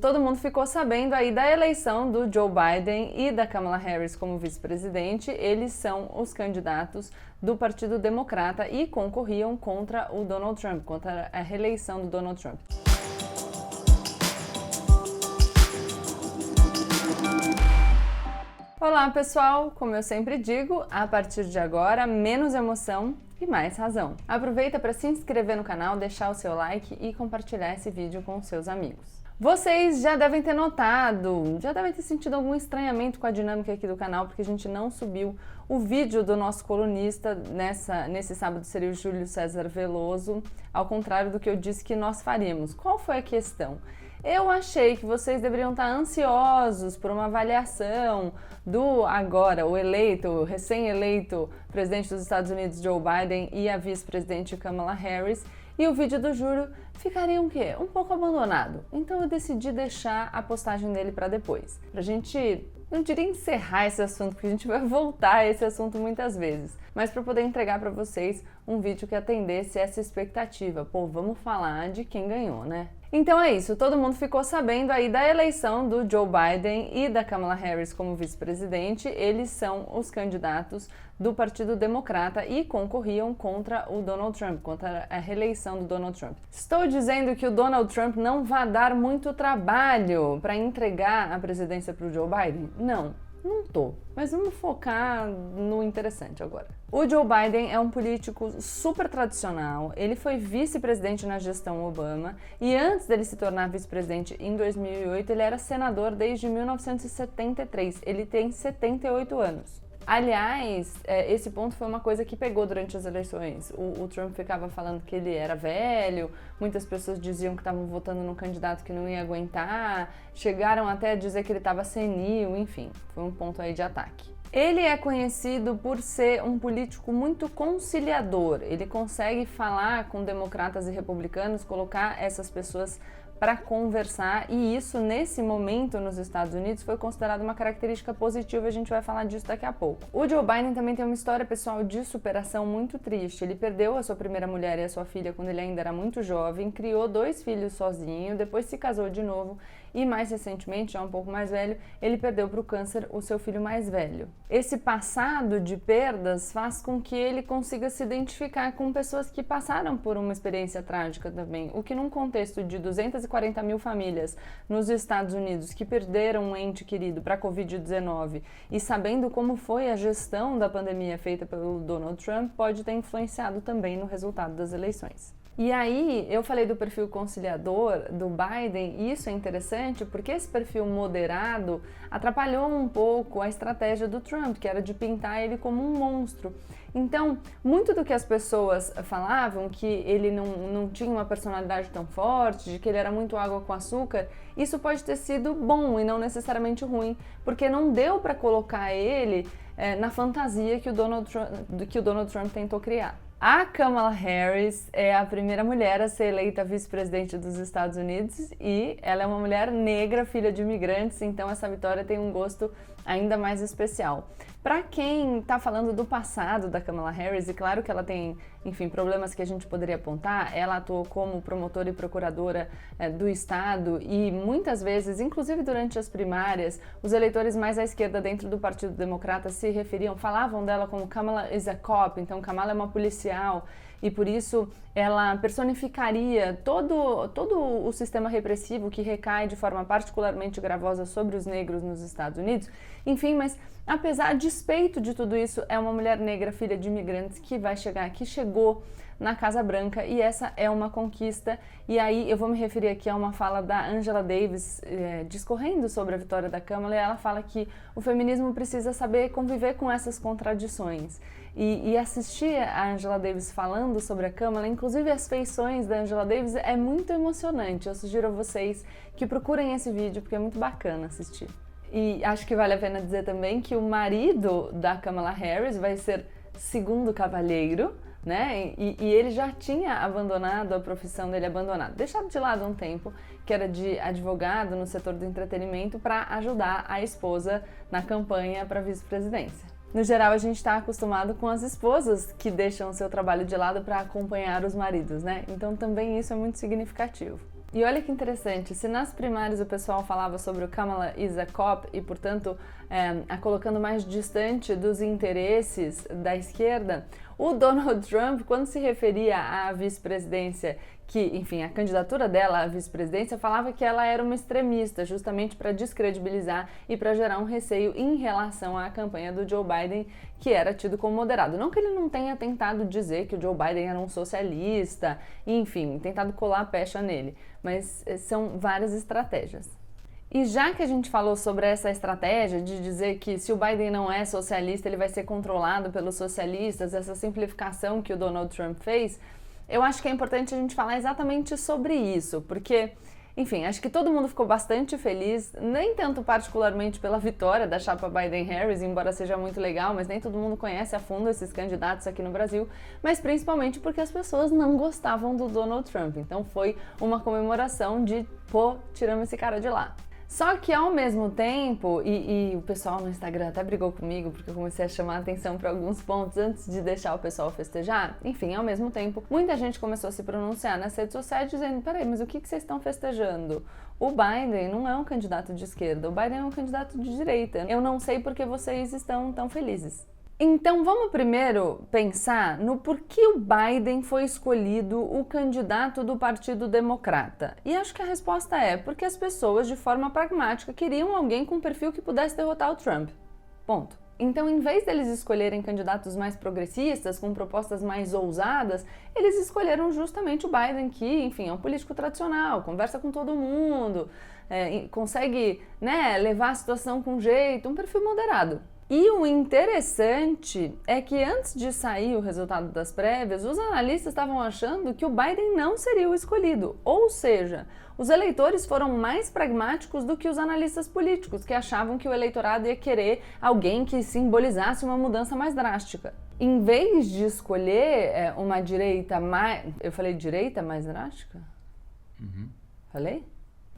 Todo mundo ficou sabendo aí da eleição do Joe Biden e da Kamala Harris como vice-presidente. Eles são os candidatos do Partido Democrata e concorriam contra o Donald Trump, contra a reeleição do Donald Trump. Olá pessoal, como eu sempre digo, a partir de agora, menos emoção e mais razão. Aproveita para se inscrever no canal, deixar o seu like e compartilhar esse vídeo com seus amigos. Vocês já devem ter notado, já devem ter sentido algum estranhamento com a dinâmica aqui do canal, porque a gente não subiu o vídeo do nosso colunista nessa, nesse sábado seria o Júlio César Veloso, ao contrário do que eu disse que nós faríamos. Qual foi a questão? Eu achei que vocês deveriam estar ansiosos por uma avaliação do agora, o eleito, recém-eleito presidente dos Estados Unidos, Joe Biden, e a vice-presidente Kamala Harris, e o vídeo do Júlio ficaria um quê? Um pouco abandonado. Então eu decidi deixar a postagem dele para depois. Pra gente, não diria encerrar esse assunto, porque a gente vai voltar a esse assunto muitas vezes, mas para poder entregar para vocês um vídeo que atendesse essa expectativa. Pô, vamos falar de quem ganhou, né? Então é isso, todo mundo ficou sabendo aí da eleição do Joe Biden e da Kamala Harris como vice-presidente. Eles são os candidatos do Partido Democrata e concorriam contra o Donald Trump, contra a reeleição do Donald Trump. Estou dizendo que o Donald Trump não vai dar muito trabalho para entregar a presidência para o Joe Biden? Não, não tô. Mas vamos focar no interessante agora. O Joe Biden é um político super tradicional. Ele foi vice-presidente na gestão Obama e antes dele se tornar vice-presidente em 2008, ele era senador desde 1973. Ele tem 78 anos. Aliás, é, esse ponto foi uma coisa que pegou durante as eleições. O, o, Trump ficava falando que ele era velho, muitas pessoas diziam que estavam votando num candidato que não ia aguentar, chegaram até a dizer que ele estava senil, enfim, foi um ponto aí de ataque. Ele é conhecido por ser um político muito conciliador. Ele consegue falar com democratas e republicanos, colocar essas pessoas para conversar e isso nesse momento nos Estados Unidos foi considerado uma característica positiva, a gente vai falar disso daqui a pouco. O Joe Biden também tem uma história pessoal de superação muito triste. Ele perdeu a sua primeira mulher e a sua filha quando ele ainda era muito jovem, criou dois filhos sozinho, depois se casou de novo e mais recentemente, já um pouco mais velho, ele perdeu para o câncer o seu filho mais velho. Esse passado de perdas faz com que ele consiga se identificar com pessoas que passaram por uma experiência trágica também, o que num contexto de 240 mil famílias nos Estados Unidos que perderam um ente querido para a Covid-19 e sabendo como foi a gestão da pandemia feita pelo Donald Trump, pode ter influenciado também no resultado das eleições. E aí, eu falei do perfil conciliador do Biden, e isso é interessante porque esse perfil moderado atrapalhou um pouco a estratégia do Trump, que era de pintar ele como um monstro. Então, muito do que as pessoas falavam, que ele não, não tinha uma personalidade tão forte, de que ele era muito água com açúcar, isso pode ter sido bom e não necessariamente ruim, porque não deu para colocar ele é, na fantasia que o, Donald Trump, que o Donald Trump tentou criar. A Kamala Harris é a primeira mulher a ser eleita vice-presidente dos Estados Unidos e ela é uma mulher negra, filha de imigrantes, então essa vitória tem um gosto ainda mais especial. Para quem está falando do passado da Kamala Harris, e claro que ela tem, enfim, problemas que a gente poderia apontar, ela atuou como promotora e procuradora é, do Estado e muitas vezes, inclusive durante as primárias, os eleitores mais à esquerda dentro do Partido Democrata se referiam, falavam dela como Kamala is a cop, então Kamala é uma policial e por isso ela personificaria todo, todo o sistema repressivo que recai de forma particularmente gravosa sobre os negros nos Estados Unidos. Enfim, mas apesar, despeito de tudo isso, é uma mulher negra, filha de imigrantes, que vai chegar, que chegou na Casa Branca e essa é uma conquista. E aí eu vou me referir aqui a uma fala da Angela Davis é, discorrendo sobre a vitória da Câmara e ela fala que o feminismo precisa saber conviver com essas contradições. E, e assistir a Angela Davis falando sobre a Câmara, inclusive as feições da Angela Davis, é muito emocionante. Eu sugiro a vocês que procurem esse vídeo porque é muito bacana assistir. E acho que vale a pena dizer também que o marido da Kamala Harris vai ser segundo cavalheiro né? E, e, ele já tinha abandonado a profissão dele, abandonado, deixado de lado um tempo, que era de advogado no setor do entretenimento, para ajudar a esposa na campanha para vice-presidência. No geral, a gente está acostumado com as esposas que deixam seu trabalho de lado para acompanhar os maridos, né? Então também isso é muito significativo. E olha que interessante, se nas primárias o pessoal falava sobre o Kamala is a cop e, portanto, é, a colocando mais distante dos interesses da esquerda, o Donald Trump, quando se referia à vice-presidência que, enfim, a candidatura dela à vice-presidência falava que ela era uma extremista, justamente para descredibilizar e para gerar um receio em relação à campanha do Joe Biden, que era tido como moderado. Não que ele não tenha tentado dizer que o Joe Biden era um socialista, enfim, tentado colar a pecha nele, mas eh, são várias estratégias. E já que a gente falou sobre essa estratégia de dizer que se o Biden não é socialista, ele vai ser controlado pelos socialistas, essa simplificação que o Donald Trump fez, eu acho que é importante a gente falar exatamente sobre isso, porque, enfim, acho que todo mundo ficou bastante feliz, nem tanto particularmente pela vitória da chapa Biden-Harris, embora seja muito legal, mas nem todo mundo conhece a fundo esses candidatos aqui no Brasil, mas principalmente porque as pessoas não gostavam do Donald Trump. Então foi uma comemoração de, pô, tiramos esse cara de lá. Só que ao mesmo tempo, e, e, o pessoal no Instagram até brigou comigo porque eu comecei a chamar atenção para alguns pontos antes de deixar o pessoal festejar. Enfim, ao mesmo tempo, muita gente começou a se pronunciar nas redes sociais dizendo: peraí, mas o que, que vocês estão festejando? O Biden não é um candidato de esquerda, o Biden é um candidato de direita. Eu não sei porque vocês estão tão felizes. Então vamos primeiro pensar no porquê o Biden foi escolhido o candidato do Partido Democrata. E acho que a resposta é porque as pessoas, de forma pragmática, queriam alguém com perfil que pudesse derrotar o Trump. Ponto. Então, em vez deles escolherem candidatos mais progressistas, com propostas mais ousadas, eles escolheram justamente o Biden, que, enfim, é um político tradicional, conversa com todo mundo, é, consegue né, levar a situação com jeito, um perfil moderado. E o interessante é que antes de sair o resultado das prévias, os analistas estavam achando que o Biden não seria o escolhido. Ou seja, os eleitores foram mais pragmáticos do que os analistas políticos, que achavam que o eleitorado ia querer alguém que simbolizasse uma mudança mais drástica. Em vez de escolher é, uma direita mais. Eu falei direita mais drástica? Uhum. Falei?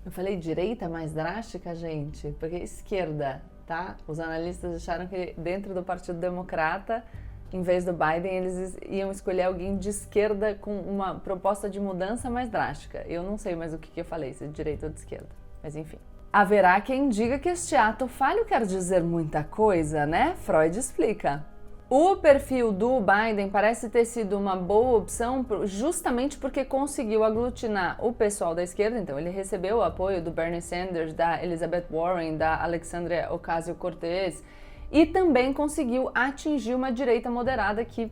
Eu falei direita mais drástica, gente, porque esquerda tá? Os analistas acharam que dentro do Partido Democrata, em vez do Biden, eles iam escolher alguém de esquerda com uma proposta de mudança mais drástica. Eu não sei mais o que, que eu falei, se de direita ou de esquerda, mas enfim. Haverá quem diga que este ato falho quer dizer muita coisa, né? Freud explica. O perfil do Biden parece ter sido uma boa opção justamente porque conseguiu aglutinar o pessoal da esquerda, então ele recebeu o apoio do Bernie Sanders, da Elizabeth Warren, da Alexandria Ocasio-Cortez e também conseguiu atingir uma direita moderada que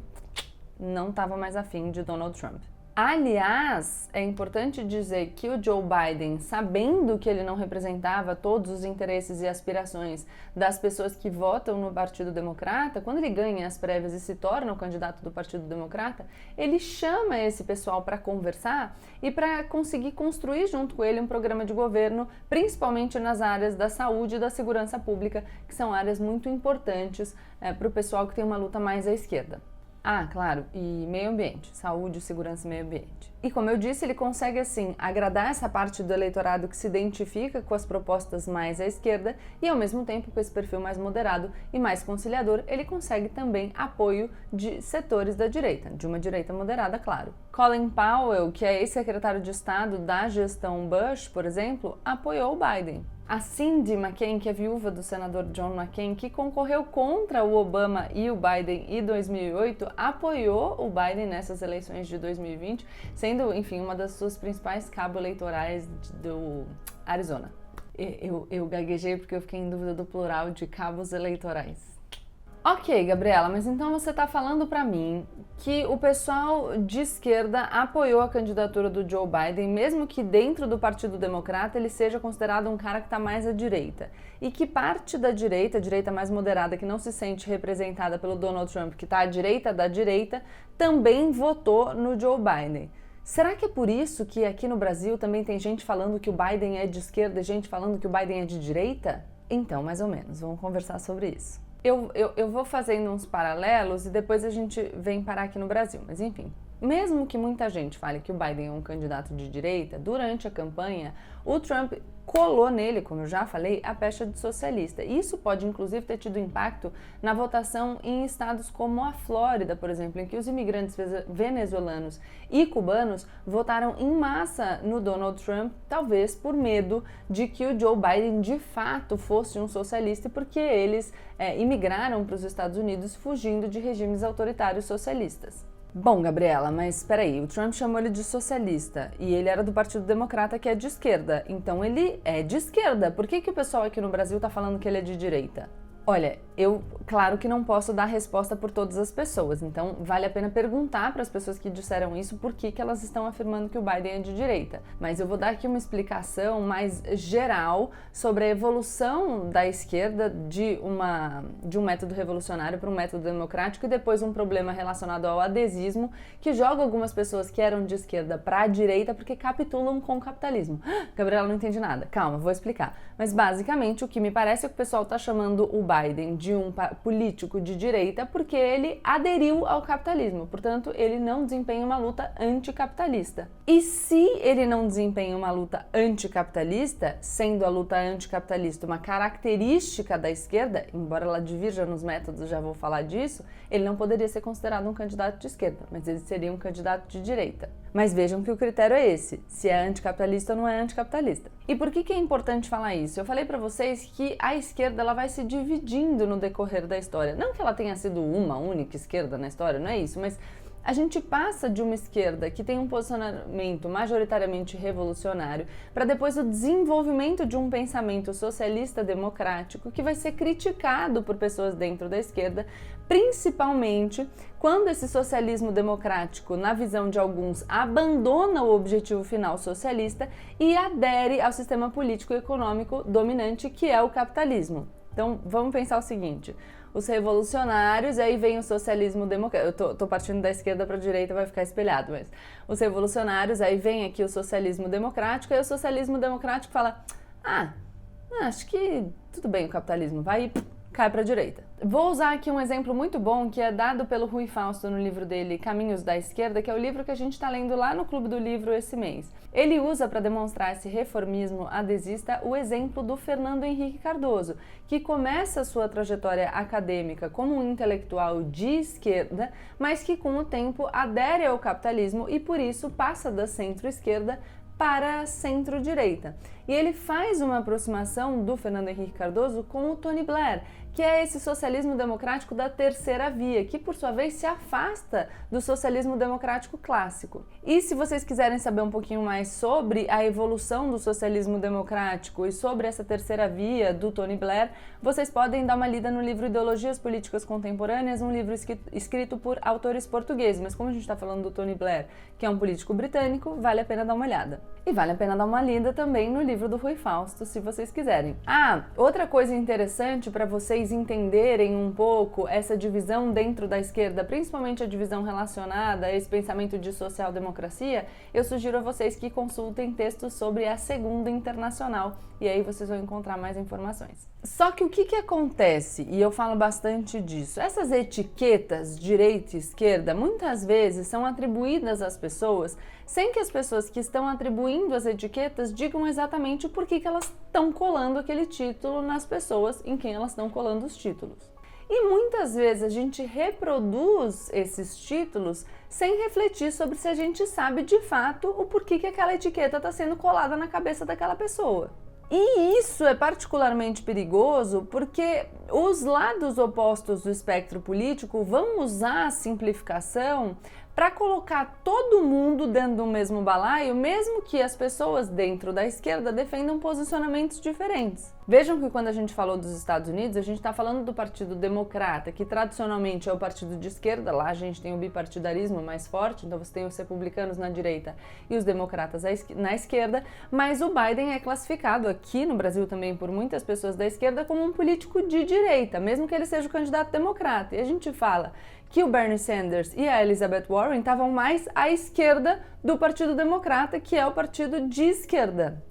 não estava mais afim de Donald Trump. Aliás, é importante dizer que o Joe Biden, sabendo que ele não representava todos os interesses e aspirações das pessoas que votam no Partido Democrata, quando ele ganha as prévias e se torna o candidato do Partido Democrata, ele chama esse pessoal para conversar e para conseguir construir junto com ele um programa de governo, principalmente nas áreas da saúde e da segurança pública, que são áreas muito importantes é, para o pessoal que tem uma luta mais à esquerda. Ah, claro, e meio ambiente, saúde, segurança e meio ambiente. E como eu disse, ele consegue assim agradar essa parte do eleitorado que se identifica com as propostas mais à esquerda e ao mesmo tempo com esse perfil mais moderado e mais conciliador, ele consegue também apoio de setores da direita, de uma direita moderada, claro. Colin Powell, que é ex-secretário de Estado da gestão Bush, por exemplo, apoiou o Biden. A Cindy McCain, que é viúva do senador John McCain, que concorreu contra o Obama e o Biden em 2008, apoiou o Biden nessas eleições de 2020, sendo, enfim, uma das suas principais cabos eleitorais do Arizona. Eu, eu gaguejei porque eu fiquei em dúvida do plural de cabos eleitorais. Ok, Gabriela, mas então você está falando para mim que o pessoal de esquerda apoiou a candidatura do Joe Biden, mesmo que dentro do Partido Democrata ele seja considerado um cara que está mais à direita. E que parte da direita, a direita mais moderada, que não se sente representada pelo Donald Trump, que está à direita da direita, também votou no Joe Biden. Será que é por isso que aqui no Brasil também tem gente falando que o Biden é de esquerda e gente falando que o Biden é de direita? Então, mais ou menos, vamos conversar sobre isso. Eu, eu, eu vou fazendo uns paralelos e depois a gente vem parar aqui no Brasil, mas enfim. Mesmo que muita gente fale que o Biden é um candidato de direita, durante a campanha, o Trump colou nele, como eu já falei, a pecha de socialista. Isso pode, inclusive, ter tido impacto na votação em estados como a Flórida, por exemplo, em que os imigrantes venezuelanos e cubanos votaram em massa no Donald Trump, talvez por medo de que o Joe Biden de fato fosse um socialista, porque eles é, imigraram para os Estados Unidos fugindo de regimes autoritários socialistas. Bom, Gabriela, mas espera aí, o Trump chamou ele de socialista e ele era do Partido Democrata, que é de esquerda. Então ele é de esquerda. Por que, que o pessoal aqui no Brasil está falando que ele é de direita? Olha, eu, claro que não posso dar resposta por todas as pessoas, então vale a pena perguntar para as pessoas que disseram isso por que, que elas estão afirmando que o Biden é de direita. Mas eu vou dar aqui uma explicação mais geral sobre a evolução da esquerda de, uma, de um método revolucionário para um método democrático e depois um problema relacionado ao adesismo que joga algumas pessoas que eram de esquerda para a direita porque capitulam com o capitalismo. Gabriela não entende nada. Calma, vou explicar. Mas basicamente o que me parece é que o pessoal está chamando o Biden de um político de direita porque ele aderiu ao capitalismo, portanto, ele não desempenha uma luta anticapitalista. E se ele não desempenha uma luta anticapitalista, sendo a luta anticapitalista uma característica da esquerda, embora ela divirja nos métodos, já vou falar disso, ele não poderia ser considerado um candidato de esquerda, mas ele seria um candidato de direita. Mas vejam que o critério é esse: se é anticapitalista ou não é anticapitalista. E por que, que é importante falar isso? Eu falei para vocês que a esquerda ela vai se dividindo no decorrer da história. Não que ela tenha sido uma única esquerda na história, não é isso, mas a gente passa de uma esquerda que tem um posicionamento majoritariamente revolucionário para depois o desenvolvimento de um pensamento socialista democrático que vai ser criticado por pessoas dentro da esquerda, principalmente quando esse socialismo democrático, na visão de alguns, abandona o objetivo final socialista e adere ao sistema político e econômico dominante que é o capitalismo. Então, vamos pensar o seguinte: os revolucionários, e aí vem o socialismo democrático. Eu tô, tô partindo da esquerda para a direita, vai ficar espelhado, mas os revolucionários, aí vem aqui o socialismo democrático, e o socialismo democrático fala: ah, acho que tudo bem o capitalismo, vai cai para a direita. Vou usar aqui um exemplo muito bom que é dado pelo Rui Fausto no livro dele Caminhos da Esquerda, que é o livro que a gente está lendo lá no Clube do Livro esse mês. Ele usa para demonstrar esse reformismo adesista o exemplo do Fernando Henrique Cardoso, que começa sua trajetória acadêmica como um intelectual de esquerda, mas que com o tempo adere ao capitalismo e por isso passa da centro-esquerda para centro-direita. E ele faz uma aproximação do Fernando Henrique Cardoso com o Tony Blair, que é esse socialismo democrático da terceira via, que por sua vez se afasta do socialismo democrático clássico. E se vocês quiserem saber um pouquinho mais sobre a evolução do socialismo democrático e sobre essa terceira via do Tony Blair, vocês podem dar uma lida no livro Ideologias Políticas Contemporâneas, um livro escrito por autores portugueses. Mas como a gente está falando do Tony Blair, que é um político britânico, vale a pena dar uma olhada. E vale a pena dar uma lida também no livro do Rui Fausto, se vocês quiserem. Ah, outra coisa interessante para vocês entenderem um pouco essa divisão dentro da esquerda, principalmente a divisão relacionada a esse pensamento de social-democracia, eu sugiro a vocês que consultem textos sobre a Segunda Internacional e aí vocês vão encontrar mais informações. Só que o que, que acontece, e eu falo bastante disso, essas etiquetas direita e esquerda muitas vezes são atribuídas às pessoas sem que as pessoas que estão atribuindo as etiquetas digam exatamente por que, que elas estão colando aquele título nas pessoas em quem elas estão colando os títulos. E muitas vezes a gente reproduz esses títulos sem refletir sobre se a gente sabe de fato o porquê que aquela etiqueta está sendo colada na cabeça daquela pessoa. E isso é particularmente perigoso porque os lados opostos do espectro político vão usar a simplificação para colocar todo mundo dentro do mesmo balaio, mesmo que as pessoas dentro da esquerda defendam posicionamentos diferentes. Vejam que quando a gente falou dos Estados Unidos, a gente está falando do Partido Democrata, que tradicionalmente é o partido de esquerda, lá a gente tem o bipartidarismo mais forte, então você tem os republicanos na direita e os democratas na esquerda, mas o Biden é classificado aqui no Brasil também por muitas pessoas da esquerda como um político de direita, mesmo que ele seja o candidato democrata. E a gente fala que o Bernie Sanders e a Elizabeth Warren estavam mais à esquerda do Partido Democrata, que é o partido de esquerda.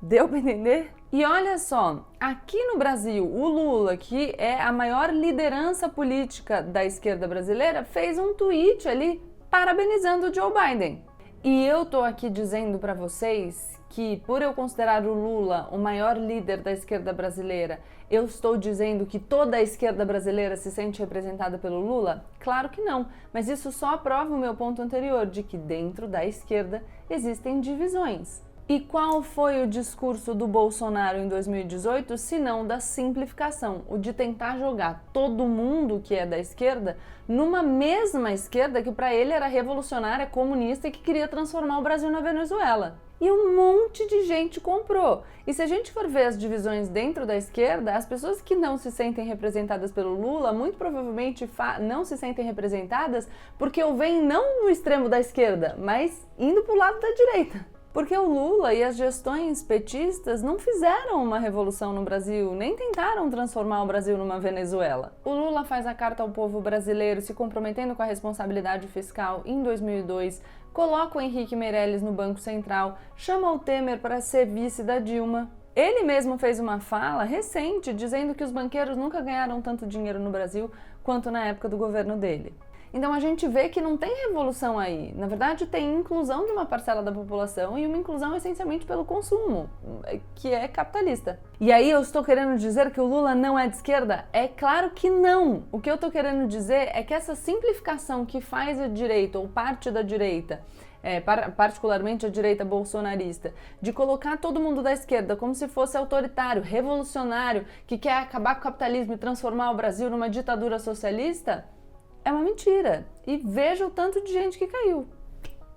Deu para entender? E olha só, aqui no Brasil, o Lula, que é a maior liderança política da esquerda brasileira, fez um tweet ali parabenizando o Joe Biden. E eu tô aqui dizendo para vocês que, por eu considerar o Lula o maior líder da esquerda brasileira, eu estou dizendo que toda a esquerda brasileira se sente representada pelo Lula? Claro que não, mas isso só aprova o meu ponto anterior de que dentro da esquerda existem divisões. E qual foi o discurso do Bolsonaro em 2018, se não da simplificação, o de tentar jogar todo mundo que é da esquerda numa mesma esquerda que para ele era revolucionária, comunista e que queria transformar o Brasil na Venezuela. E um monte de gente comprou. E se a gente for ver as divisões dentro da esquerda, as pessoas que não se sentem representadas pelo Lula, muito provavelmente não se sentem representadas porque o veem não no extremo da esquerda, mas indo para o lado da direita. Porque o Lula e as gestões petistas não fizeram uma revolução no Brasil, nem tentaram transformar o Brasil numa Venezuela. O Lula faz a carta ao povo brasileiro se comprometendo com a responsabilidade fiscal em 2002, coloca o Henrique Meirelles no Banco Central, chama o Temer para ser vice da Dilma. Ele mesmo fez uma fala recente dizendo que os banqueiros nunca ganharam tanto dinheiro no Brasil quanto na época do governo dele. Então a gente vê que não tem revolução aí. Na verdade, tem inclusão de uma parcela da população e uma inclusão essencialmente pelo consumo, que é capitalista. E aí eu estou querendo dizer que o Lula não é de esquerda? É claro que não. O que eu estou querendo dizer é que essa simplificação que faz a direita ou parte da direita é, particularmente a direita bolsonarista, de colocar todo mundo da esquerda como se fosse autoritário, revolucionário, que quer acabar com o capitalismo e transformar o Brasil numa ditadura socialista, é uma mentira. E veja o tanto de gente que caiu.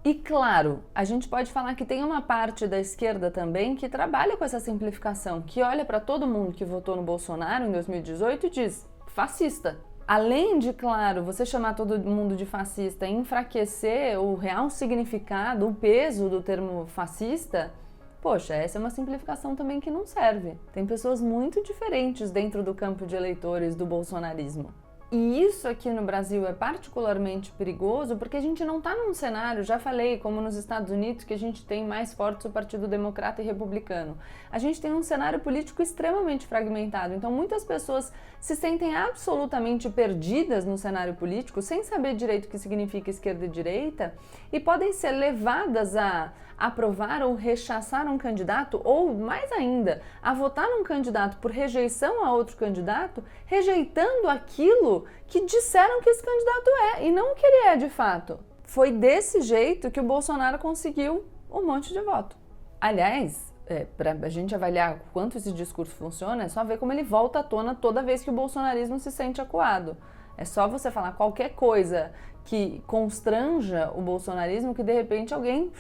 E claro, a gente pode falar que tem uma parte da esquerda também que trabalha com essa simplificação, que olha para todo mundo que votou no Bolsonaro em 2018 e diz fascista. Além de, claro, você chamar todo mundo de fascista e enfraquecer o real significado, o peso do termo fascista, poxa, essa é uma simplificação também que não serve. Tem pessoas muito diferentes dentro do campo de eleitores do bolsonarismo. E isso aqui no Brasil é particularmente perigoso porque a gente não está num cenário, já falei, como nos Estados Unidos, que a gente tem mais forte o Partido Democrata e Republicano. A gente tem um cenário político extremamente fragmentado, então muitas pessoas se sentem absolutamente perdidas no cenário político, sem saber direito o que significa esquerda e direita, e podem ser levadas a aprovar ou rechaçar um candidato, ou mais ainda, a votar num candidato por rejeição a outro candidato, rejeitando aquilo que disseram que esse candidato é e não o que ele é de fato. Foi desse jeito que o Bolsonaro conseguiu um monte de voto. Aliás, é, para a gente avaliar quanto esse discurso funciona, é só ver como ele volta à tona toda vez que o bolsonarismo se sente acuado. É só você falar qualquer coisa que constranja o bolsonarismo que de repente alguém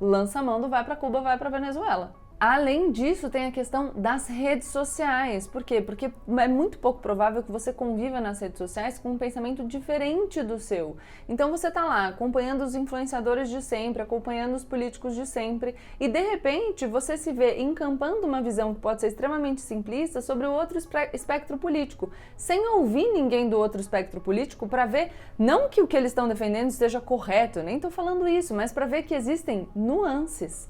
lança a mão do vai para Cuba, vai para Venezuela. Além disso, tem a questão das redes sociais. Por quê? Porque é muito pouco provável que você conviva nas redes sociais com um pensamento diferente do seu. Então você está lá acompanhando os influenciadores de sempre, acompanhando os políticos de sempre, e de repente você se vê encampando uma visão que pode ser extremamente simplista sobre o outro espectro político, sem ouvir ninguém do outro espectro político para ver não que o que eles estão defendendo esteja correto, nem estou falando isso, mas para ver que existem nuances.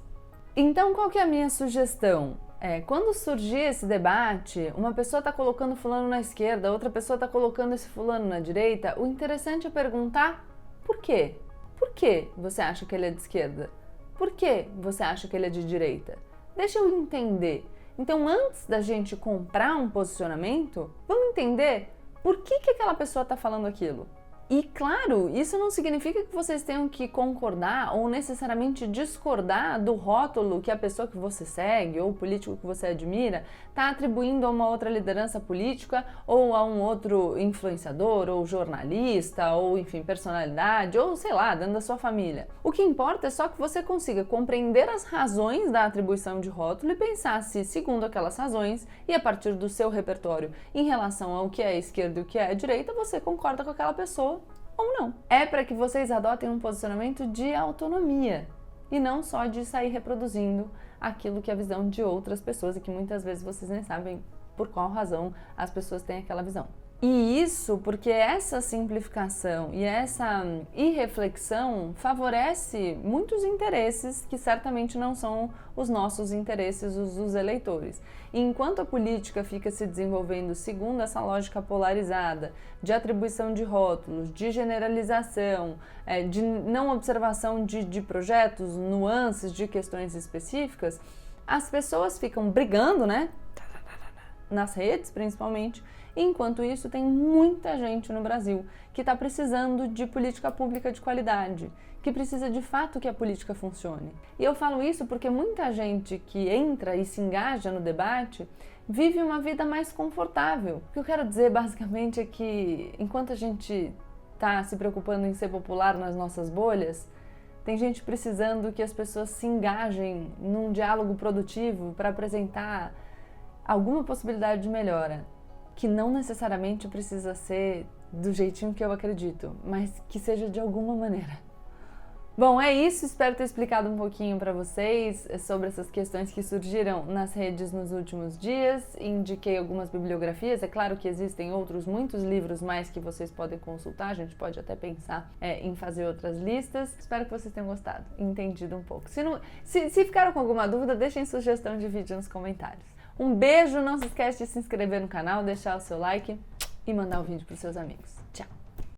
Então, qual que é a minha sugestão? É, quando surgir esse debate, uma pessoa está colocando fulano na esquerda, outra pessoa está colocando esse fulano na direita, o interessante é perguntar por quê? Por que você acha que ele é de esquerda? Por que você acha que ele é de direita? Deixa eu entender. Então, antes da gente comprar um posicionamento, vamos entender por que, que aquela pessoa está falando aquilo. E claro, isso não significa que vocês tenham que concordar ou necessariamente discordar do rótulo que a pessoa que você segue ou o político que você admira está atribuindo a uma outra liderança política ou a um outro influenciador ou jornalista ou enfim, personalidade ou sei lá, dentro da sua família. O que importa é só que você consiga compreender as razões da atribuição de rótulo e pensar se, segundo aquelas razões e a partir do seu repertório em relação ao que é esquerda e o que é direita, você concorda com aquela pessoa ou não. É para que vocês adotem um posicionamento de autonomia e não só de sair reproduzindo aquilo que é a visão de outras pessoas e que muitas vezes vocês nem sabem por qual razão as pessoas têm aquela visão. E isso porque essa simplificação e essa irreflexão favorece muitos interesses que certamente não são os nossos interesses, os dos eleitores. E enquanto a política fica se desenvolvendo segundo essa lógica polarizada de atribuição de rótulos, de generalização, é, de não observação de, de projetos, nuances de questões específicas, as pessoas ficam brigando, né? Nas redes, principalmente Enquanto isso, tem muita gente no Brasil que está precisando de política pública de qualidade, que precisa de fato que a política funcione. E eu falo isso porque muita gente que entra e se engaja no debate vive uma vida mais confortável. O que eu quero dizer basicamente é que enquanto a gente está se preocupando em ser popular nas nossas bolhas, tem gente precisando que as pessoas se engajem num diálogo produtivo para apresentar alguma possibilidade de melhora que não necessariamente precisa ser do jeitinho que eu acredito, mas que seja de alguma maneira. Bom, é isso. Espero ter explicado um pouquinho para vocês sobre essas questões que surgiram nas redes nos últimos dias. Indiquei algumas bibliografias. É claro que existem outros muitos livros mais que vocês podem consultar. A gente pode até pensar é, em fazer outras listas. Espero que vocês tenham gostado, entendido um pouco. Se, não, se, se ficaram com alguma dúvida, deixem sugestão de vídeo nos comentários. Um beijo, não se esquece de se inscrever no canal, deixar o seu like e mandar o vídeo para os seus amigos. Tchau!